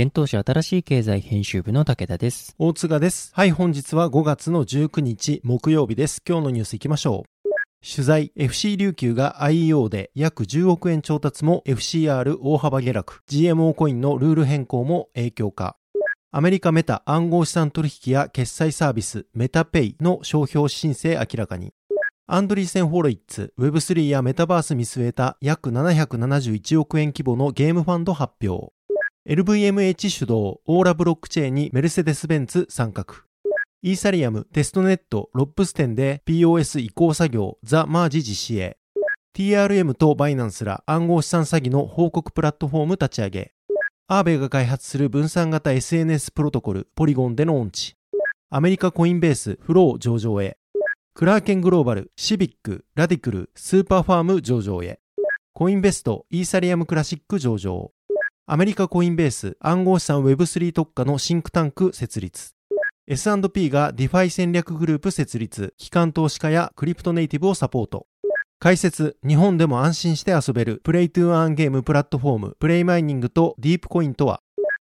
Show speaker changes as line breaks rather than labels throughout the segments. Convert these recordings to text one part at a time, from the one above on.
現当社新しい経済編集部の武田です。
大塚です。はい、本日は5月の19日木曜日です。今日のニュース行きましょう。取材 FC 琉球が IEO で約10億円調達も FCR 大幅下落 GMO コインのルール変更も影響かアメリカメタ暗号資産取引や決済サービスメタペイの商標申請明らかにアンドリーセン・ホロイッツ Web3 やメタバース見据えた約771億円規模のゲームファンド発表 LVMH 主導オーラブロックチェーンにメルセデス・ベンツ参画イーサリアム、テストネット、ロップス店で POS 移行作業、ザ・マージ実施へ。TRM とバイナンスら暗号資産詐欺の報告プラットフォーム立ち上げ。アーベイが開発する分散型 SNS プロトコル、ポリゴンでのオンチ。アメリカコインベース、フロー上場へ。クラーケングローバル、シビック、ラディクル、スーパーファーム上場へ。コインベスト、イーサリアムクラシック上場。アメリカコインベース、暗号資産 Web3 特化のシンクタンク設立。S&P が DeFi 戦略グループ設立、機関投資家やクリプトネイティブをサポート。解説、日本でも安心して遊べる Play to Earn ゲームプラットフォーム、プレイマイニングとディープコインとは？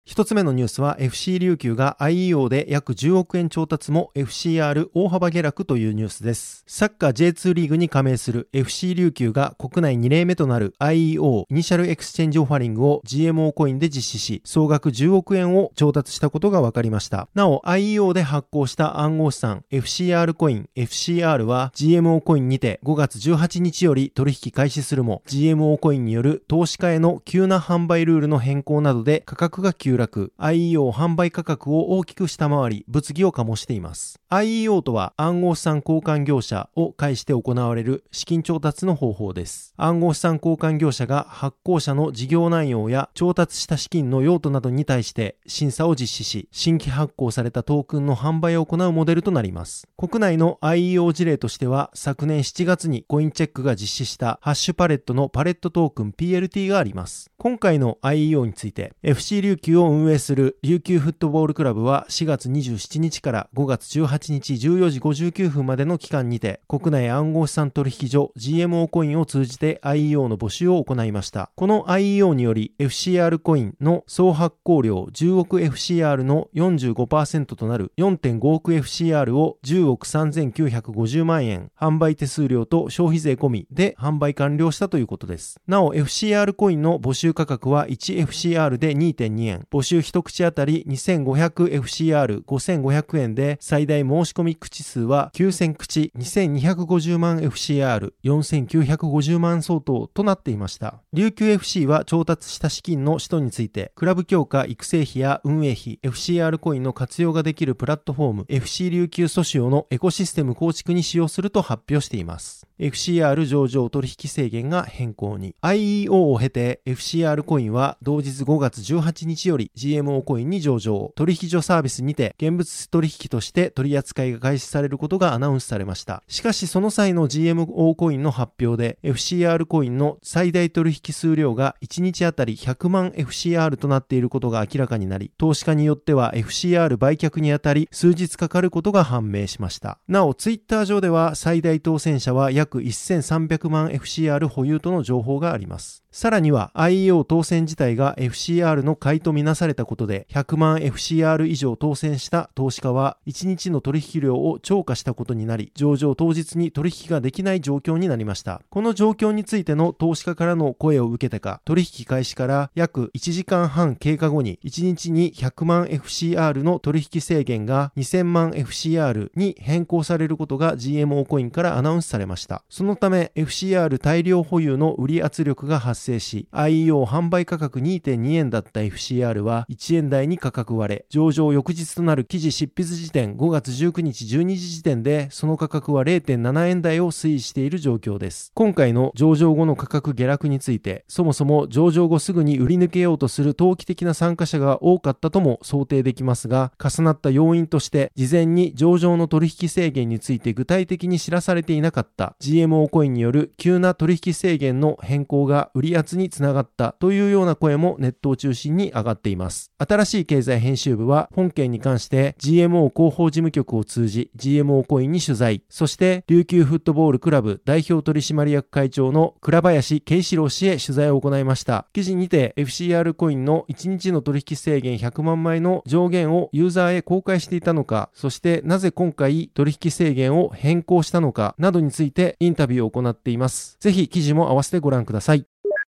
一つ目のニュースは FC 琉球が IEO で約10億円調達も FCR 大幅下落というニュースです。サッカー J2 リーグに加盟する FC 琉球が国内2例目となる IEO Initial Exchange Offering を GMO コインで実施し、総額10億円を調達したことが分かりました。なお IEO で発行した暗号資産 FCR コイン FCR は GMO コインにて5月18日より取引開始するも GMO コインによる投資家への急な販売ルールの変更などで価格が急落。IEO 販売価格を大きく下回り、物議を醸しています。IEO とは暗号資産交換業者を介して行われる資金調達の方法です。暗号資産交換業者が発行者の事業内容や調達した資金の用途などに対して審査を実施し、新規発行されたトークンの販売を行うモデルとなります。国内の IEO 事例としては、昨年7月にコインチェックが実施したハッシュパレットのパレットトークン PLT があります。今回の IEO について、FC 琉球を運営する琉球フットボールクラブは4月27日から5月18日14時59分までの期間にて国内暗号資産取引所 GMO コインを通じて IEO の募集を行いました。この IEO により FCR コインの総発行量10億 FCR の45%となる4.5億 FCR を10億3950万円販売手数料と消費税込みで販売完了したということです。なお FCR コインの募集価格は 1FCR で2.2円。募集一口当たり 2500FCR5500 円で最大申し込み口数は9000口2250万 FCR4950 万相当となっていました。琉球 FC は調達した資金の使途についてクラブ強化育成費や運営費 FCR コインの活用ができるプラットフォーム FC 琉球ソシオのエコシステム構築に使用すると発表しています。FCR 上場取引制限が変更に。IEO を経て FCR コインは同日5月18日より GMO コインに上場。取引所サービスにて現物取引として取り扱いが開始されることがアナウンスされました。しかしその際の GMO コインの発表で FCR コインの最大取引数量が1日あたり100万 FCR となっていることが明らかになり投資家によっては FCR 売却にあたり数日かかることが判明しました。なおツイッター上では最大当選者は約1300万 FCR 保有との情報があります。さらには IEO 当選自体が FCR の買いとみなされたことで100万 FCR 以上当選した投資家は1日の取引量を超過したことになり上場当日に取引ができない状況になりました。この状況についての投資家からの声を受けてか取引開始から約1時間半経過後に1日に100万 FCR の取引制限が2000万 FCR に変更されることが GMO コインからアナウンスされました。そのため FCR 大量保有の売り圧力が発生し IEO 販売価格2.2円だった FCR は1円台に価格割れ上場翌日となる記事執筆時点5月19日12時時点でその価格は0.7円台を推移している状況です。今回の上場後の価格下落についてそもそも上場後すぐに売り抜けようとする投機的な参加者が多かったとも想定できますが重なった要因として事前に上場の取引制限について具体的に知らされていなかった GMO コインによる急な取引制限の変更が売り圧につながったというような声もネットを中心に上がっています。新しい経済編集部は本件に関して GMO 広報事務局を通じ GMO コインに取材。そして琉球フットボールクラブ代表取締役会長の倉林慶志郎氏へ取材を行いました。記事にて FCR コインの1日の取引制限100万枚の上限をユーザーへ公開していたのかそしてなぜ今回取引制限を変更したのかなどについてインタビューを行っています。ぜひ記事も合わせてご覧ください。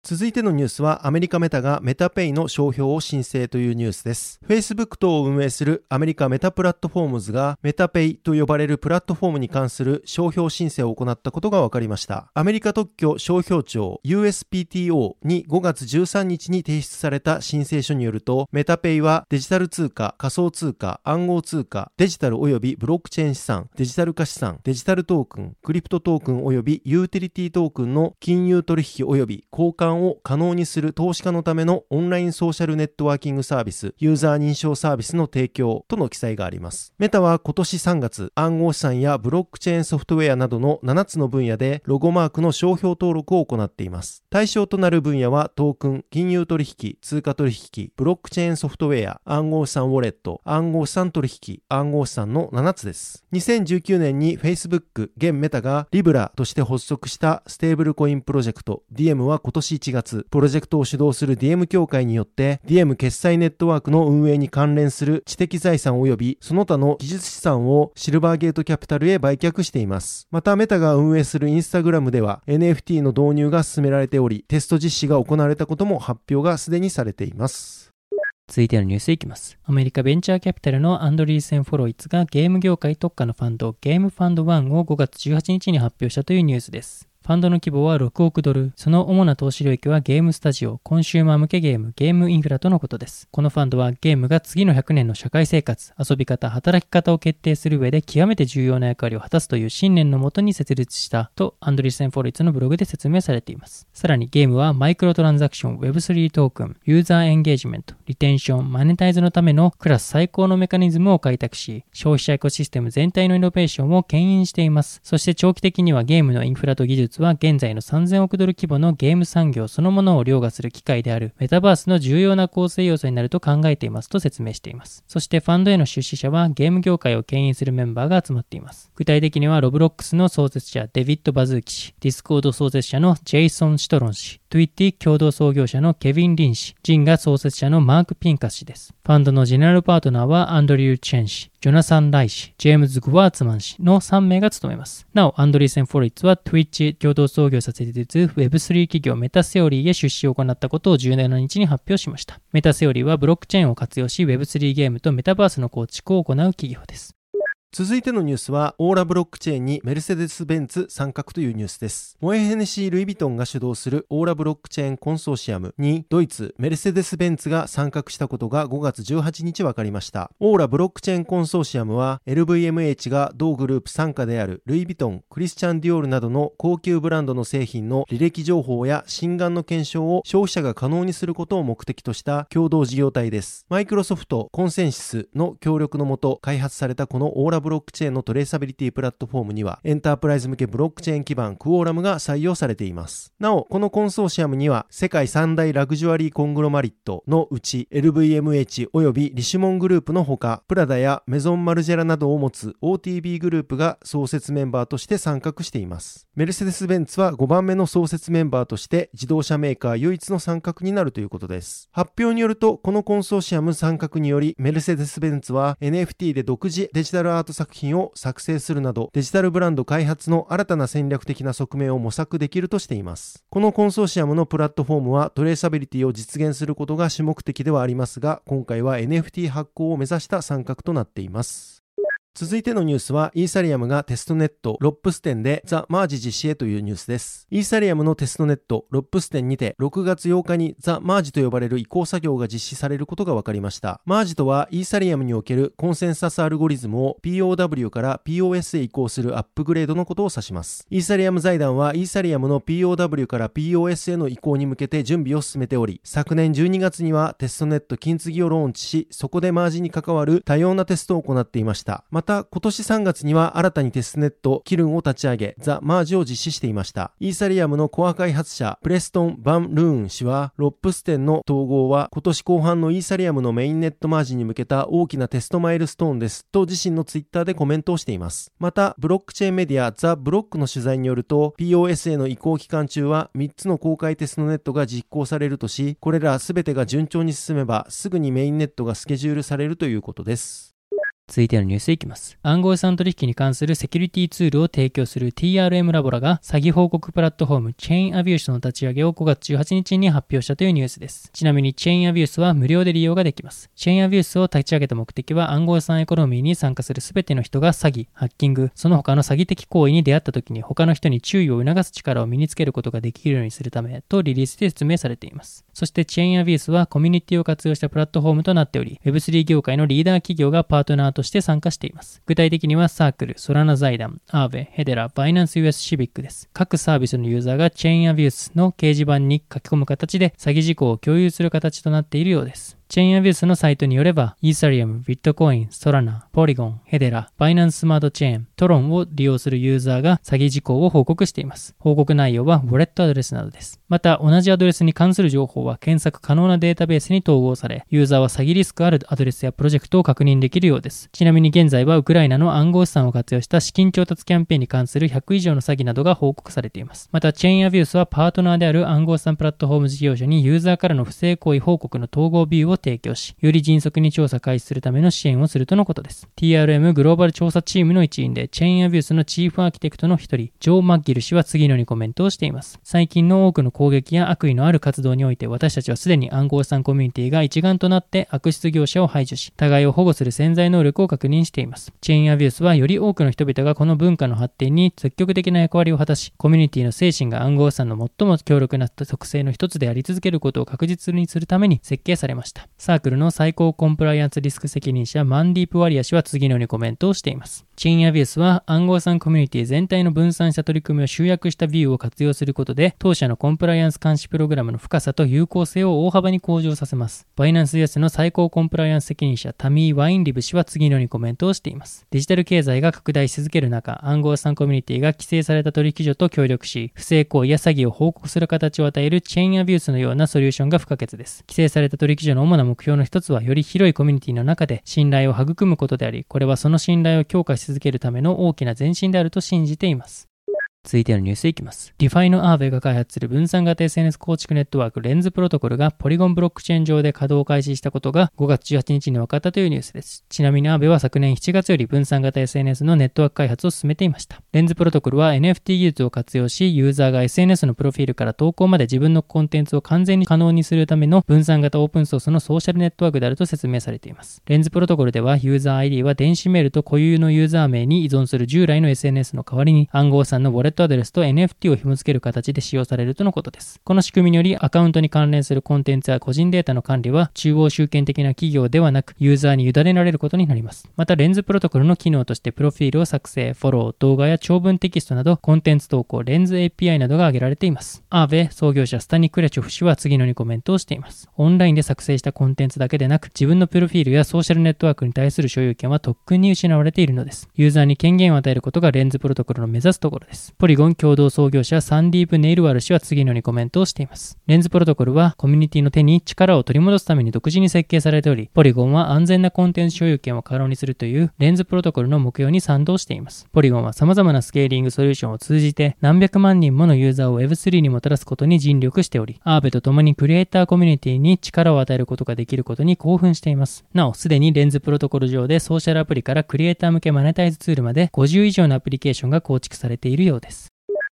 続いてのニュースはアメリカメタがメタペイの商標を申請というニュースです。Facebook 等を運営するアメリカメタプラットフォームズがメタペイと呼ばれるプラットフォームに関する商標申請を行ったことが分かりました。アメリカ特許商標庁 USPTO に5月13日に提出された申請書によるとメタペイはデジタル通貨、仮想通貨、暗号通貨、デジタル及びブロックチェーン資産、デジタル化資産、デジタルトークン、クリプトトークン及びユーティリティトークンの金融取引及び交換を可能にする投資家のためのオンラインソーシャルネットワーキングサービス、ユーザー認証サービスの提供との記載があります。メタは今年3月、暗号資産やブロックチェーンソフトウェアなどの7つの分野でロゴマークの商標登録を行っています。対象となる分野はトークン、金融取引、通貨取引、ブロックチェーンソフトウェア、暗号資産ウォレット、暗号資産取引、暗号資産の7つです。2019年に Facebook、現メタがリブラとして発足したステーブルコインプロジェクト DM は今年1月、プロジェクトを主導する DM 協会によって DM 決済ネットワークの運営に関連する知的財産及びその他の技術資産をシルバーゲートキャピタルへ売却しています。またメタが運営するインスタグラムでは NFT の導入が進められており、テスト実施が行われたことも発表がすでにされています。
続いてのニュースいきます。アメリカベンチャーキャピタルのアンドリーセン・フォロイツがゲーム業界特化のファンド、ゲームファンド1を5月18日に発表したというニュースです。ファンドの規模は6億ドル。その主な投資領域はゲームスタジオ、コンシューマー向けゲーム、ゲームインフラとのことです。このファンドはゲームが次の100年の社会生活、遊び方、働き方を決定する上で極めて重要な役割を果たすという信念のもとに設立したとアンドリーセン・フォルイツのブログで説明されています。さらにゲームはマイクロトランザクション、Web3 トークン、ユーザーエンゲージメント、リテンション、マネタイズのためのクラス最高のメカニズムを開拓し、消費者エコシステム全体のイノベーションを牽引しています。そして長期的にはゲームのインフラと技術は現在の3000億ドル規模のゲーム産業そのものを凌駕する機会であるメタバースの重要な構成要素になると考えていますと説明しています。そしてファンドへの出資者はゲーム業界を牽引するメンバーが集まっています。具体的にはロブロックスの創設者デビッド・バズーキ氏、ディスコード創設者のジェイソン・シトロン氏、 Twitch 共同創業者のケビン・リン氏、ジンガ創設者のマーク・ピンカス氏です。ファンドのジェネラルパートナーはアンドリュー・チェン氏、ジョナサン・ライ氏、ジェームズ・グワーツマン氏の3名が務めます。なお、アンドリーセン・ホロウィッツは Twitch 共同創業者設立 Web3 企業メタセオリーへ出資を行ったことを17日に発表しました。メタセオリーはブロックチェーンを活用し Web3 ゲームとメタバースの構築を行う企業です。
続いてのニュースは、オーラブロックチェーンにメルセデス・ベンツ参画というニュースです。モエヘネシー・ルイ・ヴィトンが主導するオーラブロックチェーンコンソーシアムに、ドイツ、メルセデス・ベンツが参画したことが5月18日分かりました。オーラブロックチェーンコンソーシアムは、LVMH が同グループ傘下であるルイ・ヴィトン、クリスチャン・ディオールなどの高級ブランドの製品の履歴情報や心眼の検証を消費者が可能にすることを目的とした共同事業体です。マイクロソフト、コンセンシスの協力のもと開発されたこのオーラブロックチェーンのトレーサビリティプラットフォームには、エンタープライズ向けブロックチェーン基盤クオーラムが採用されています。なお、このコンソーシアムには、世界三大ラグジュアリーコングロマリットのうち、LVMH 及びリシュモングループのほか、プラダやメゾンマルジェラなどを持つ OTB グループが創設メンバーとして参画しています。メルセデス・ベンツは5番目の創設メンバーとして自動車メーカー唯一の参画になるということです。発表によると、このコンソーシアム参画により、メルセデス・ベンツは NFT で独自デジタルアート作品を作成するなど、デジタルブランド開発の新たな戦略的な側面を模索できるとしています。このコンソーシアムのプラットフォームはトレーサビリティを実現することが主目的ではありますが、今回は NFT 発行を目指した参画となっています。続いてのニュースは、イーサリアムがテストネットロップス店でザ・マージ実施へというニュースです。イーサリアムのテストネットロップス店にて6月8日にザ・マージと呼ばれる移行作業が実施されることが分かりました。マージとはイーサリアムにおけるコンセンサスアルゴリズムを POW から POS へ移行するアップグレードのことを指します。イーサリアム財団はイーサリアムの POW から POS への移行に向けて準備を進めており、昨年12月にはテストネット金継ぎをローンチし、そこでマージに関わる多様なテストを行っていました。ままた、今年3月には新たにテスネットキルンを立ち上げ、ザ・マージを実施していました。イーサリアムのコア開発者、プレストン・バン・ルーン氏は、ロップステンの統合は今年後半のイーサリアムのメインネットマージに向けた大きなテストマイルストーンです、と自身のツイッターでコメントをしています。また、ブロックチェーンメディア、ザ・ブロックの取材によると、POS への移行期間中は3つの公開テストネットが実行されるとし、これら全てが順調に進めば、すぐにメインネットがスケジュールされるということです。
続いてのニュースいきます。暗号資産取引に関するセキュリティツールを提供する TRM ラボラが詐欺報告プラットフォームチェーンアビュースの立ち上げを5月18日に発表したというニュースです。ちなみにチェーンアビュースは無料で利用ができます。チェーンアビュースを立ち上げた目的は暗号資産エコノミーに参加する全ての人が詐欺、ハッキング、その他の詐欺的行為に出会った時に他の人に注意を促す力を身につけることができるようにするためとリリースで説明されています。そしてチェーンアビュースはコミュニティを活用したプラットフォームとなっており、Web3 業界のリーダー企業がパートナーとして参加しています。。具体的にはサークル、ソラナ財団、アーベ、ヘデラ、バイナンス US シビックです。各サービスのユーザーがチェーンアビュースの掲示板に書き込む形で詐欺事項を共有する形となっているようです。チェーンアビュースのサイトによれば、イーサリアム、ビットコイン、ソラナ、ポリゴン、ヘデラ、バイナンススマートチェーン、トロンを利用するユーザーが詐欺事項を報告しています。報告内容はウォレットアドレスなどです。また、同じアドレスに関する情報は検索可能なデータベースに統合され、ユーザーは詐欺リスクあるアドレスやプロジェクトを確認できるようです。ちなみに現在はウクライナの暗号資産を活用した資金調達キャンペーンに関する100以上の詐欺などが報告されています。また、チェーンアビュースはパートナーである暗号資産プラットフォーム事業者にユーザーからの不正行為報告の統合ビューを提供し、より迅速に調査開始するための支援をするとのことです。TRM グローバル調査チームの一員で、チェーンアビュースのチーフアーキテクトの一人、ジョー・マッギル氏は次のようにコメントをしています。最近の多くの攻撃や悪意のある活動において、私たちはすでに暗号資産コミュニティが一丸となって悪質業者を排除し、互いを保護する潜在能力を確認しています。チェーンアビュースはより多くの人々がこの文化の発展に積極的な役割を果たし、コミュニティの精神が暗号資産の最も強力な特性の一つであり続けることを確実にするために設計されました。サークルの最高コンプライアンスリスク責任者マンディープ・ワリア氏は次のようにコメントをしています。チェーンアビュースは暗号資産コミュニティ全体の分散した取り組みを集約したビューを活用することで、当社のコンプライアンス監視プログラムの深さと有効性を大幅に向上させます。バイナンス US の最高コンプライアンス責任者タミー・ワインリブ氏は次のようにコメントをしています。デジタル経済が拡大し続ける中、暗号資産コミュニティが規制された取引所と協力し、不正行為や詐欺を報告する形を与えるチェーンアビュースのようなソリューションが不可欠です。規制された取引所の主な目標の一つは、より広いコミュニティの中で信頼を育むことであり、これはその信頼を強化し続けるための大きな前進であると信じています。続いてのニュースいきます。DeFi のアーベが開発する分散型 SNS 構築ネットワークレンズプロトコルがポリゴンブロックチェーン上で稼働開始したことが5月18日に分かったというニュースです。ちなみにアーベは昨年7月より分散型 SNS のネットワーク開発を進めていました。レンズプロトコルは NFT 技術を活用し、ユーザーが SNS のプロフィールから投稿まで自分のコンテンツを完全に可能にするための分散型オープンソースのソーシャルネットワークであると説明されています。レンズプロトコルではユーザー ID は電子メールと固有のユーザー名に依存する従来の SNS の代わりに暗号資産のウォレッレットアドレスと NFT を紐付ける形で使用されるとのことです。この仕組みによりアカウントに関連するコンテンツや個人データの管理は中央集権的な企業ではなくユーザーに委ねられることになります。またレンズプロトコルの機能としてプロフィールを作成、フォロー、動画や長文テキストなどコンテンツ投稿、レンズ API などが挙げられています。アーベ創業者スタニ・クレチョフ氏は次のようにコメントをしています。オンラインで作成したコンテンツだけでなく自分のプロフィールやソーシャルネットワークに対する所有権はとっくに失われているのです。ユーザーに権限を与えることがレンズプロトコルの目指すところです。ポリゴン共同創業者サンディープ・ネイルワル氏は次のようにコメントをしています。レンズプロトコルはコミュニティの手に力を取り戻すために独自に設計されており、ポリゴンは安全なコンテンツ所有権を可能にするというレンズプロトコルの目標に賛同しています。ポリゴンは様々なスケーリングソリューションを通じて何百万人ものユーザーを Web3 にもたらすことに尽力しており、アーベと共にクリエイターコミュニティに力を与えることができることに興奮しています。なお、すでにレンズプロトコル上でソーシャルアプリからクリエイター向けマネタイズツールまで50以上のアプリケーションが構築されているようです。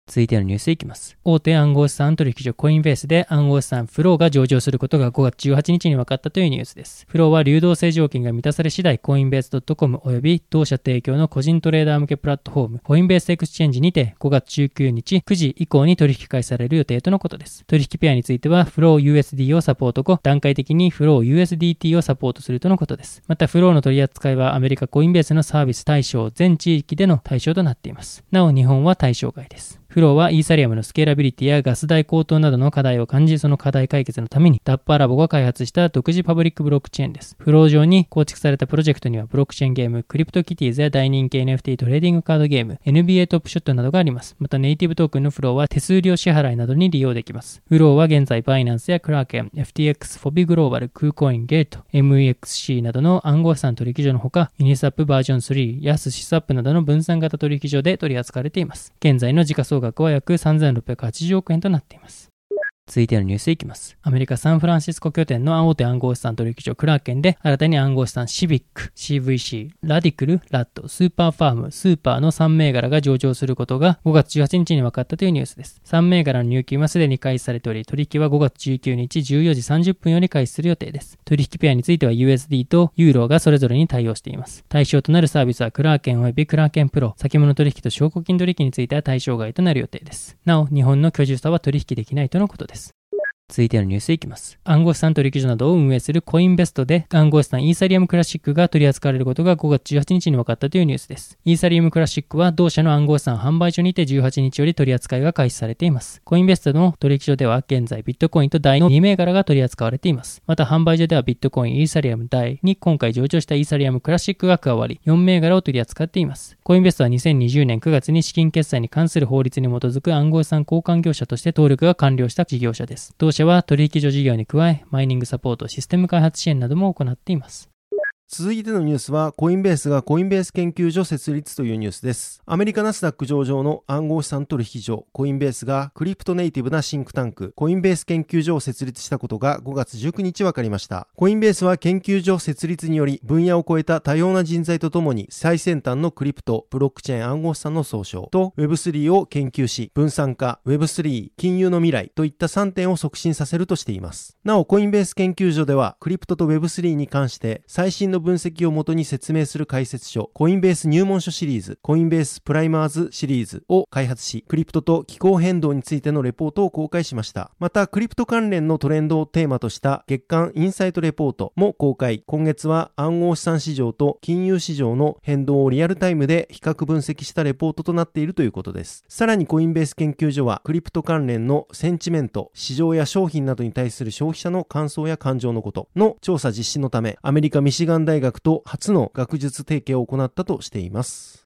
続いてのニュースいきます。大手暗号資産取引所コインベースで暗号資産フローが上場することが5月18日に分かったというニュースです。フローは流動性条件が満たされ次第コインベース .com 及び同社提供の個人トレーダー向けプラットフォームコインベースエクスチェンジにて5月19日9時以降に取引開始される予定とのことです。取引ペアについてはフロー USD をサポート後、段階的にフロー USDT をサポートするとのことです。またフローの取り扱いはアメリカコインベースのサービス対象全地域での対象となっています。なお日本は対象外です。フローはイーサリアムのスケーラビリティやガス代高騰などの課題を感じ、その課題解決のために Dapper Labs が開発した独自パブリックブロックチェーンです。フロー上に構築されたプロジェクトにはブロックチェーンゲーム、クリプトキティーズや大人気 NFT トレーディングカードゲーム、NBA トップショットなどがあります。またネイティブトークンのフローは手数料支払いなどに利用できます。フローは現在バイナンスやクラーケン、FTX、 Huobi Global、 KuCoin、 Gate、MEXC などの暗号資産取引所のほか、 Uniswap バージョン3や SushiSwap などの分散型取引所で取り扱われています。現在の時価総額額は約3680億円となっています。続いてのニュースいきます。アメリカ・サンフランシスコ拠点の大手暗号資産取引所クラーケンで新たに暗号資産 Civic、CVC、 Radicle、RAD、 SuperFarm、SUPER の3銘柄が上場することが5月18日に分かったというニュースです。3銘柄の入金はすでに開始されており、取引は5月19日14時30分より開始する予定です。取引ペアについては USD とユーロがそれぞれに対応しています。対象となるサービスはクラーケン及びクラーケンプロ、先物取引と証拠金取引については対象外となる予定です。なお、日本の居住者は取引できないとのことです。続いてのニュースいきます。暗号資産取引所などを運営するコインベストで暗号資産イーサリアムクラシックが取り扱われることが5月18日に分かったというニュースです。イーサリアムクラシックは同社の暗号資産販売所にて18日より取り扱いが開始されています。コインベストの取引所では現在ビットコインとダイの2銘柄が取り扱われています。また販売所ではビットコイン、イーサリアム、ダイに今回上場したイーサリアムクラシックが加わり4銘柄を取り扱っています。コインベストは2020年9月に資金決済に関する法律に基づく暗号資産交換業者として登録が完了した事業者です。同社は取引所事業に加え、マイニングサポート、システム開発支援なども行っています。
続いてのニュースは、コインベースがコインベース研究所設立というニュースです。アメリカナスダック上場の暗号資産取引所、コインベースがクリプトネイティブなシンクタンク、コインベース研究所を設立したことが5月19日分かりました。コインベースは研究所設立により、分野を超えた多様な人材とともに、最先端のクリプト、ブロックチェーン暗号資産の総称と Web3 を研究し、分散化、Web3、金融の未来といった3点を促進させるとしています。なお、コインベース研究所では、クリプトと Web3 に関して最新の分析をもとに説明する解説書、コインベース入門書シリーズ、コインベースプライマーズシリーズを開発し、クリプトと気候変動についてのレポートを公開しました。また、クリプト関連のトレンドをテーマとした月間インサイトレポートも公開。今月は暗号資産市場と金融市場の変動をリアルタイムで比較分析したレポートとなっているということです。さらにコインベース研究所は、クリプト関連のセンチメント、市場や商品などに対する消費者の感想や感情のことの調査実施のため、アメリカミシガン大学と初の学術提携を行ったとしています。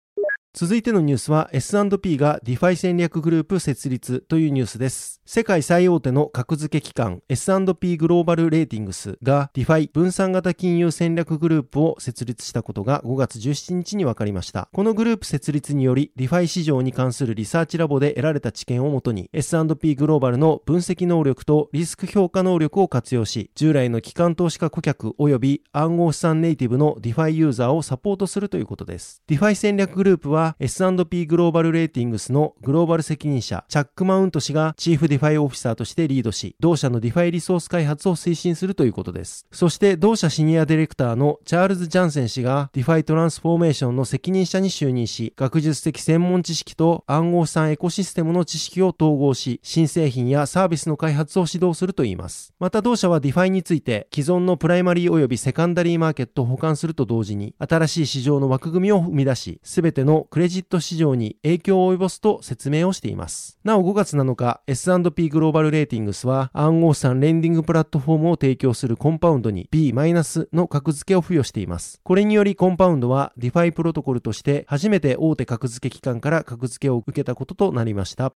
続いてのニュースは S&P が DeFi 戦略グループ設立というニュースです。世界最大手の格付け機関 S&P グローバルレーティングスが DeFi 分散型金融戦略グループを設立したことが5月17日に分かりました。このグループ設立により DeFi 市場に関するリサーチラボで得られた知見をもとに S&P グローバルの分析能力とリスク評価能力を活用し従来の機関投資家顧客及び暗号資産ネイティブの DeFi ユーザーをサポートするということです。DeFi 戦略グループはは S&P グローバルレーティングスのグローバル責任者チャック・マウント氏が Chief DeFi Officer としてリードし、同社の DeFi リソース開発を推進するということです。そして同社シニアディレクターのチャールズ・ジャンセン氏が DeFi トランスフォーメーションの責任者に就任し、学術的専門知識と暗号資産エコシステムの知識を統合し、新製品やサービスの開発を指導するといいます。また同社は DeFi について、既存のプライマリー及びセカンダリーマーケットを補完すると同時に、新しい市場の枠組みを生み出し、すべてのクレジット市場に影響を及ぼすと説明をしています。なお5月7日、S&P グローバルレーティングスは暗号資産レンディングプラットフォームを提供するコンパウンドに B- の格付けを付与しています。これによりコンパウンドは DeFi プロトコルとして初めて大手格付け機関から格付けを受けたこととなりました。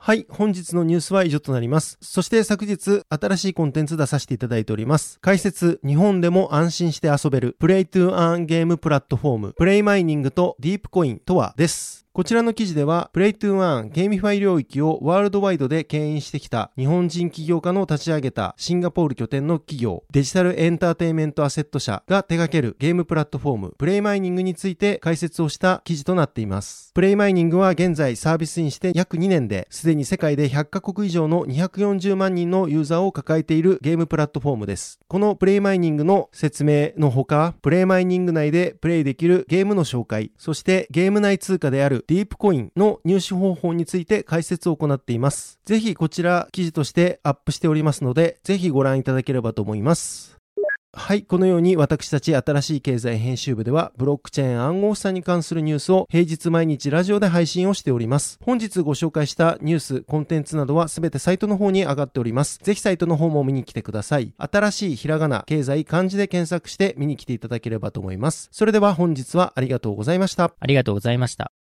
はい。本日のニュースは以上となります。そして昨日、新しいコンテンツ出させていただいております。解説、日本でも安心して遊べる、 Play to Earn ゲームプラットフォーム、 PlayMining と DEAPcoin とはです。こちらの記事では、 Play to Earn GameFi 領域をワールドワイドで牽引してきた日本人起業家の立ち上げたシンガポール拠点の企業、デジタルエンターテイメントアセット社が手掛けるゲームプラットフォーム、 PlayMining について解説をした記事となっています。 PlayMining は現在サービスにして約2年で、すでに世界で100カ国以上の240万人のユーザーを抱えているゲームプラットフォームです。この PlayMining の説明のほか、 PlayMining 内でプレイできるゲームの紹介、そしてゲーム内通貨であるディープコインの入手方法について解説を行っています。ぜひこちら記事としてアップしておりますので、ぜひご覧いただければと思います。はい。このように私たち新しい経済編集部ではブロックチェーン暗号資産に関するニュースを平日毎日ラジオで配信をしております。本日ご紹介したニュース、コンテンツなどはすべてサイトの方に上がっております。ぜひサイトの方も見に来てください。新しいひらがな、経済、漢字で検索して見に来ていただければと思います。それでは本日はありがとうございました。
ありがとうございました。